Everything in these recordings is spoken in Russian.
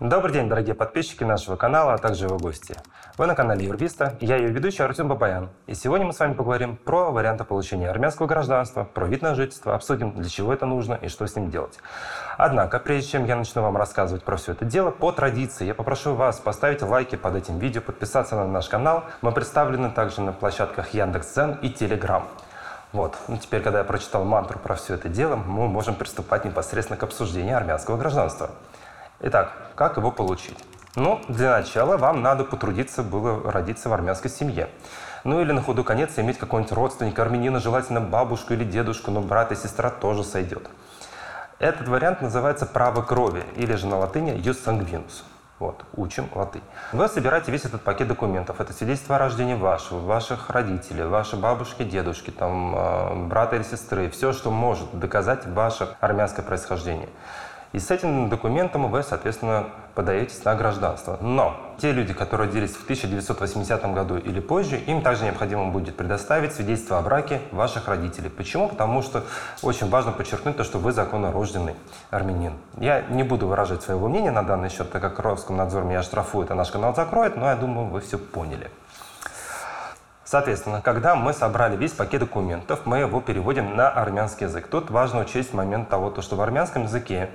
Добрый день, дорогие подписчики нашего канала, а также его гости. Вы на канале Юрвиста, я ее ведущий Артем Бабаян. И сегодня мы с вами поговорим про варианты получения армянского гражданства, про вид на жительство, обсудим, для чего это нужно и что с ним делать. Однако, прежде чем я начну вам рассказывать про все это дело, по традиции я попрошу вас поставить лайки под этим видео, подписаться на наш канал. Мы представлены также на площадках Яндекс.Зен и Телеграм. Вот. Ну, теперь, когда я прочитал мантру про все это дело, мы можем приступать непосредственно к обсуждению армянского гражданства. Итак, как его получить? Ну, для начала вам надо потрудиться было родиться в армянской семье. Ну или на ходу конец иметь какого-нибудь родственника армянина, желательно бабушку или дедушку, но брат и сестра тоже сойдет. Этот вариант называется право крови, или же на латыни «jus sanguinus». Вот, учим латынь. Вы собираете весь этот пакет документов. Это свидетельство о рождении вашего, ваших родителей, вашей бабушки, дедушки, там, э, брата или сестры. Все, что может доказать ваше армянское происхождение. И с этим документом вы, соответственно, подаетесь на гражданство. Но те люди, которые родились в 1980 году или позже, им также необходимо будет предоставить свидетельство о браке ваших родителей. Почему? Потому что очень важно подчеркнуть то, что вы законно армянин. Я не буду выражать своего мнения на данный счет, так как Роскомнадзор меня штрафует, а наш канал закроет, но я думаю, вы все поняли. Соответственно, когда мы собрали весь пакет документов, мы его переводим на армянский язык. Тут важно учесть момент того, что в армянском языке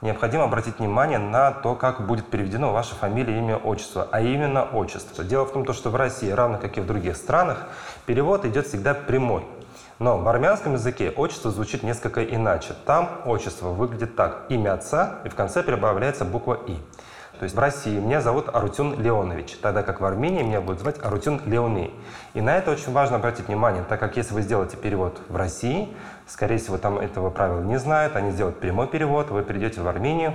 необходимо обратить внимание на то, как будет переведено ваше фамилия, имя, отчество, а именно отчество. Дело в том, что в России, равно как и в других странах, перевод идет всегда прямой. Но в армянском языке отчество звучит несколько иначе. Там отчество выглядит так. Имя отца, и в конце прибавляется буква «и». То есть в России меня зовут Арутюн Леонович, тогда как в Армении меня будут звать Арутюн Леони. И на это очень важно обратить внимание, так как если вы сделаете перевод в России, скорее всего, там этого правила не знают, они сделают прямой перевод, вы придете в Армению,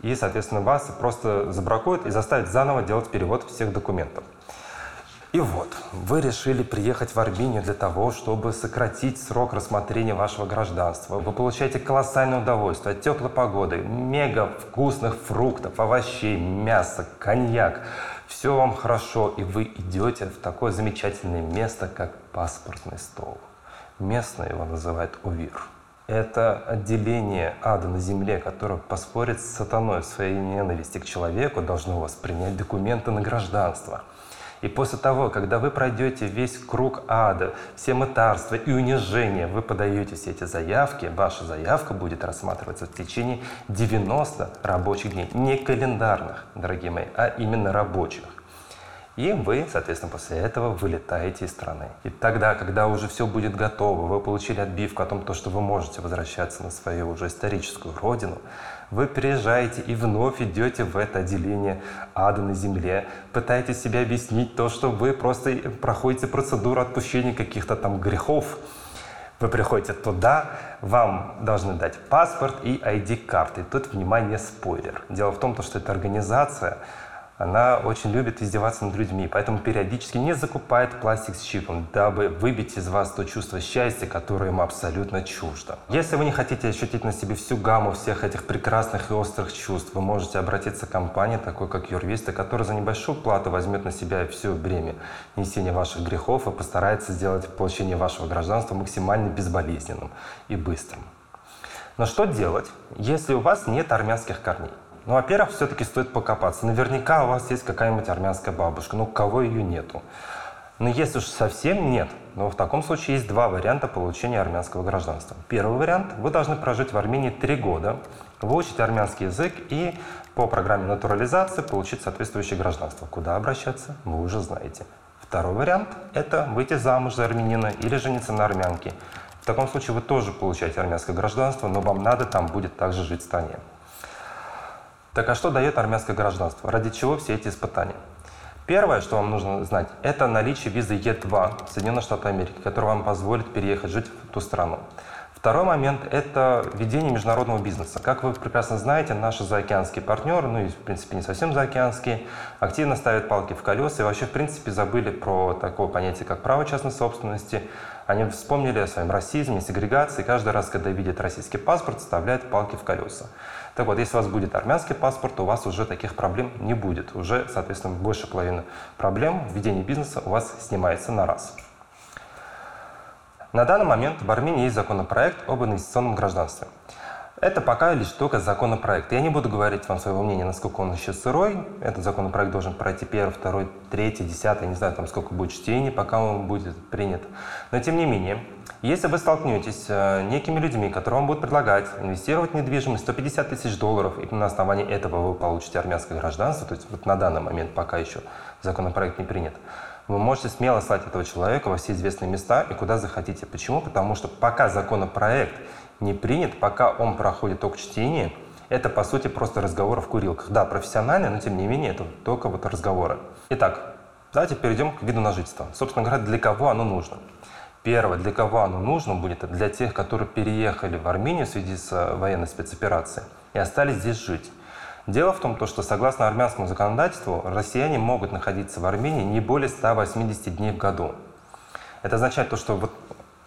и, соответственно, вас просто забракуют и заставят заново делать перевод всех документов. И вот, вы решили приехать в Армению для того, чтобы сократить срок рассмотрения вашего гражданства. Вы получаете колоссальное удовольствие от теплой погоды, мега вкусных фруктов, овощей, мяса, коньяк. Все вам хорошо, и вы идете в такое замечательное место, как паспортный стол. Местные его называют Увир. Это отделение ада на земле, которое поспорит с сатаной в своей ненависти к человеку, должно у вас принять документы на гражданство – и после того, когда вы пройдете весь круг ада, все мытарства и унижения, вы подаете все эти заявки, ваша заявка будет рассматриваться в течение 90 рабочих дней. Не календарных, дорогие мои, а именно рабочих. И вы, соответственно, после этого вылетаете из страны. И тогда, когда уже все будет готово, вы получили отбивку о том, что вы можете возвращаться на свою уже историческую родину, вы приезжаете и вновь идете в это отделение ада на земле, пытаетесь себе объяснить то, что вы просто проходите процедуру отпущения каких-то там грехов, вы приходите туда, вам должны дать паспорт и ID-карты. Тут, внимание, спойлер. Дело в том, что эта организация она очень любит издеваться над людьми, поэтому периодически не закупает пластик с чипом, дабы выбить из вас то чувство счастья, которое ему абсолютно чуждо. Если вы не хотите ощутить на себе всю гамму всех этих прекрасных и острых чувств, вы можете обратиться к компании, такой как Юрвиста, которая за небольшую плату возьмет на себя все бремя несения ваших грехов и постарается сделать получение вашего гражданства максимально безболезненным и быстрым. Но что делать, если у вас нет армянских корней? Ну, во-первых, все-таки стоит покопаться. Наверняка у вас есть какая-нибудь армянская бабушка, ну, кого ее нету. Но если уж совсем нет, но в таком случае есть два варианта получения армянского гражданства. Первый вариант – вы должны прожить в Армении три года, выучить армянский язык и по программе натурализации получить соответствующее гражданство. Куда обращаться, вы уже знаете. Второй вариант – это выйти замуж за армянина или жениться на армянке. В таком случае вы тоже получаете армянское гражданство, но вам надо там будет также жить в стране. Так а что дает армянское гражданство? Ради чего все эти испытания? Первое, что вам нужно знать, это наличие визы Е2 Соединенных Штатов Америки, которая вам позволит переехать жить в ту страну. Второй момент – это ведение международного бизнеса. Как вы прекрасно знаете, наши заокеанские партнеры, ну и в принципе не совсем заокеанские, активно ставят палки в колеса и вообще в принципе забыли про такое понятие, как право частной собственности. Они вспомнили о своем расизме, сегрегации, каждый раз, когда видят российский паспорт, вставляют палки в колеса. Так вот, если у вас будет армянский паспорт, у вас уже таких проблем не будет. Уже, соответственно, больше половины проблем в ведении бизнеса у вас снимается на раз. На данный момент в Армении есть законопроект об инвестиционном гражданстве. Это пока лишь только законопроект. Я не буду говорить вам своего мнения, насколько он еще сырой. Этот законопроект должен пройти первый, второй, третий, десятый, не знаю, там сколько будет чтений, пока он будет принят. Но тем не менее, если вы столкнетесь с э, некими людьми, которые вам будут предлагать инвестировать в недвижимость 150 тысяч долларов, и на основании этого вы получите армянское гражданство, то есть вот на данный момент пока еще законопроект не принят, вы можете смело слать этого человека во все известные места и куда захотите. Почему? Потому что пока законопроект не принят, пока он проходит только чтение, это, по сути, просто разговоры в курилках. Да, профессиональные, но, тем не менее, это только вот разговоры. Итак, давайте перейдем к виду на жительство. Собственно говоря, для кого оно нужно? Первое, для кого оно нужно будет, для тех, которые переехали в Армению в связи с э, военной спецоперацией и остались здесь жить. Дело в том, что согласно армянскому законодательству, россияне могут находиться в Армении не более 180 дней в году. Это означает то, что вот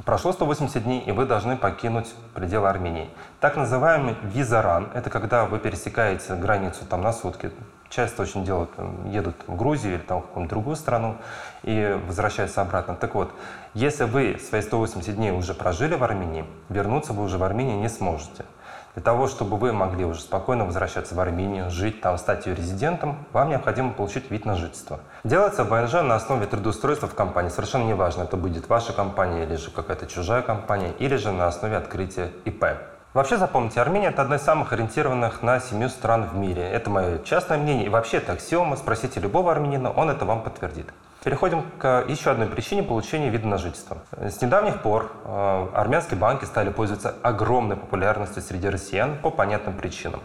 Прошло 180 дней, и вы должны покинуть пределы Армении. Так называемый визаран – это когда вы пересекаете границу там, на сутки. Часто очень делают, едут в Грузию или там, в какую-нибудь другую страну и возвращаются обратно. Так вот, если вы свои 180 дней уже прожили в Армении, вернуться вы уже в Армению не сможете. Для того, чтобы вы могли уже спокойно возвращаться в Армению, жить там, стать ее резидентом, вам необходимо получить вид на жительство. Делается ВНЖ на основе трудоустройства в компании. Совершенно неважно, это будет ваша компания или же какая-то чужая компания, или же на основе открытия ИП. Вообще запомните, Армения – это одна из самых ориентированных на семью стран в мире. Это мое частное мнение. И вообще это аксиома. Спросите любого армянина, он это вам подтвердит. Переходим к еще одной причине получения вида на жительство. С недавних пор э, армянские банки стали пользоваться огромной популярностью среди россиян по понятным причинам.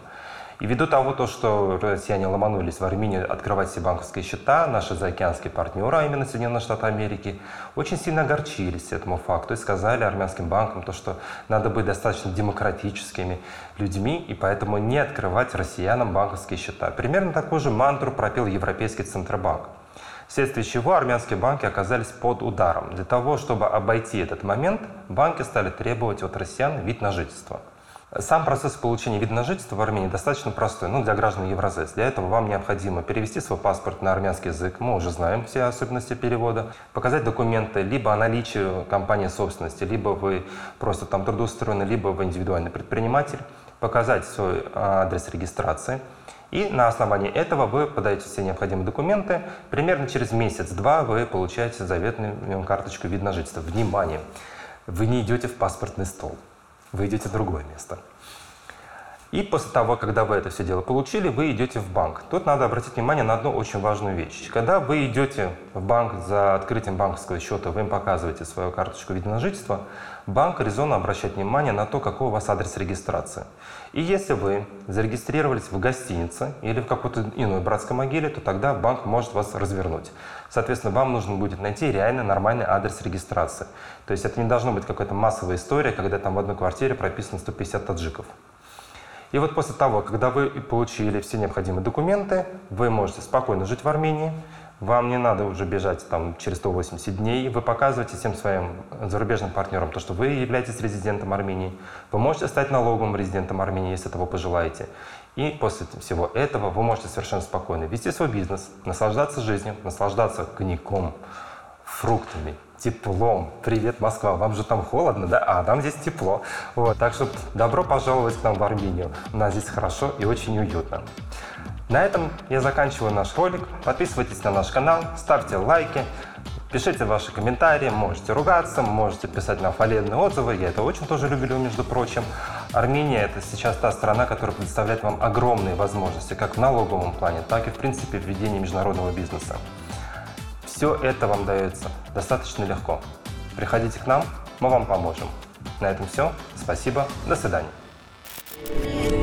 И ввиду того, то, что россияне ломанулись в Армению открывать себе банковские счета, наши заокеанские партнеры, а именно Соединенные Штаты Америки, очень сильно огорчились этому факту и сказали армянским банкам, то, что надо быть достаточно демократическими людьми и поэтому не открывать россиянам банковские счета. Примерно такую же мантру пропил Европейский Центробанк вследствие чего армянские банки оказались под ударом. Для того, чтобы обойти этот момент, банки стали требовать от россиян вид на жительство. Сам процесс получения вида на жительство в Армении достаточно простой, ну, для граждан Евразес. Для этого вам необходимо перевести свой паспорт на армянский язык, мы уже знаем все особенности перевода, показать документы либо о наличии компании собственности, либо вы просто там трудоустроены, либо вы индивидуальный предприниматель, показать свой а, адрес регистрации – и на основании этого вы подаете все необходимые документы. Примерно через месяц-два вы получаете заветную карточку вид на жительство. Внимание! Вы не идете в паспортный стол. Вы идете в другое место. И после того, когда вы это все дело получили, вы идете в банк. Тут надо обратить внимание на одну очень важную вещь. Когда вы идете в банк за открытием банковского счета, вы им показываете свою карточку вида на жительство, банк резонно обращает внимание на то, какой у вас адрес регистрации. И если вы зарегистрировались в гостинице или в какой-то иной братской могиле, то тогда банк может вас развернуть. Соответственно, вам нужно будет найти реально нормальный адрес регистрации. То есть это не должно быть какая-то массовая история, когда там в одной квартире прописано 150 таджиков. И вот после того, когда вы получили все необходимые документы, вы можете спокойно жить в Армении, вам не надо уже бежать там через 180 дней. Вы показываете всем своим зарубежным партнерам то, что вы являетесь резидентом Армении. Вы можете стать налоговым резидентом Армении, если того пожелаете. И после всего этого вы можете совершенно спокойно вести свой бизнес, наслаждаться жизнью, наслаждаться коньяком, фруктами, теплом. Привет, Москва, вам же там холодно, да? А нам здесь тепло. Вот, так что добро пожаловать к нам в Армению. У нас здесь хорошо и очень уютно. На этом я заканчиваю наш ролик. Подписывайтесь на наш канал, ставьте лайки, пишите ваши комментарии, можете ругаться, можете писать нам хвалебные отзывы. Я это очень тоже люблю, между прочим. Армения – это сейчас та страна, которая предоставляет вам огромные возможности, как в налоговом плане, так и, в принципе, в ведении международного бизнеса. Все это вам дается достаточно легко. Приходите к нам, мы вам поможем. На этом все. Спасибо. До свидания.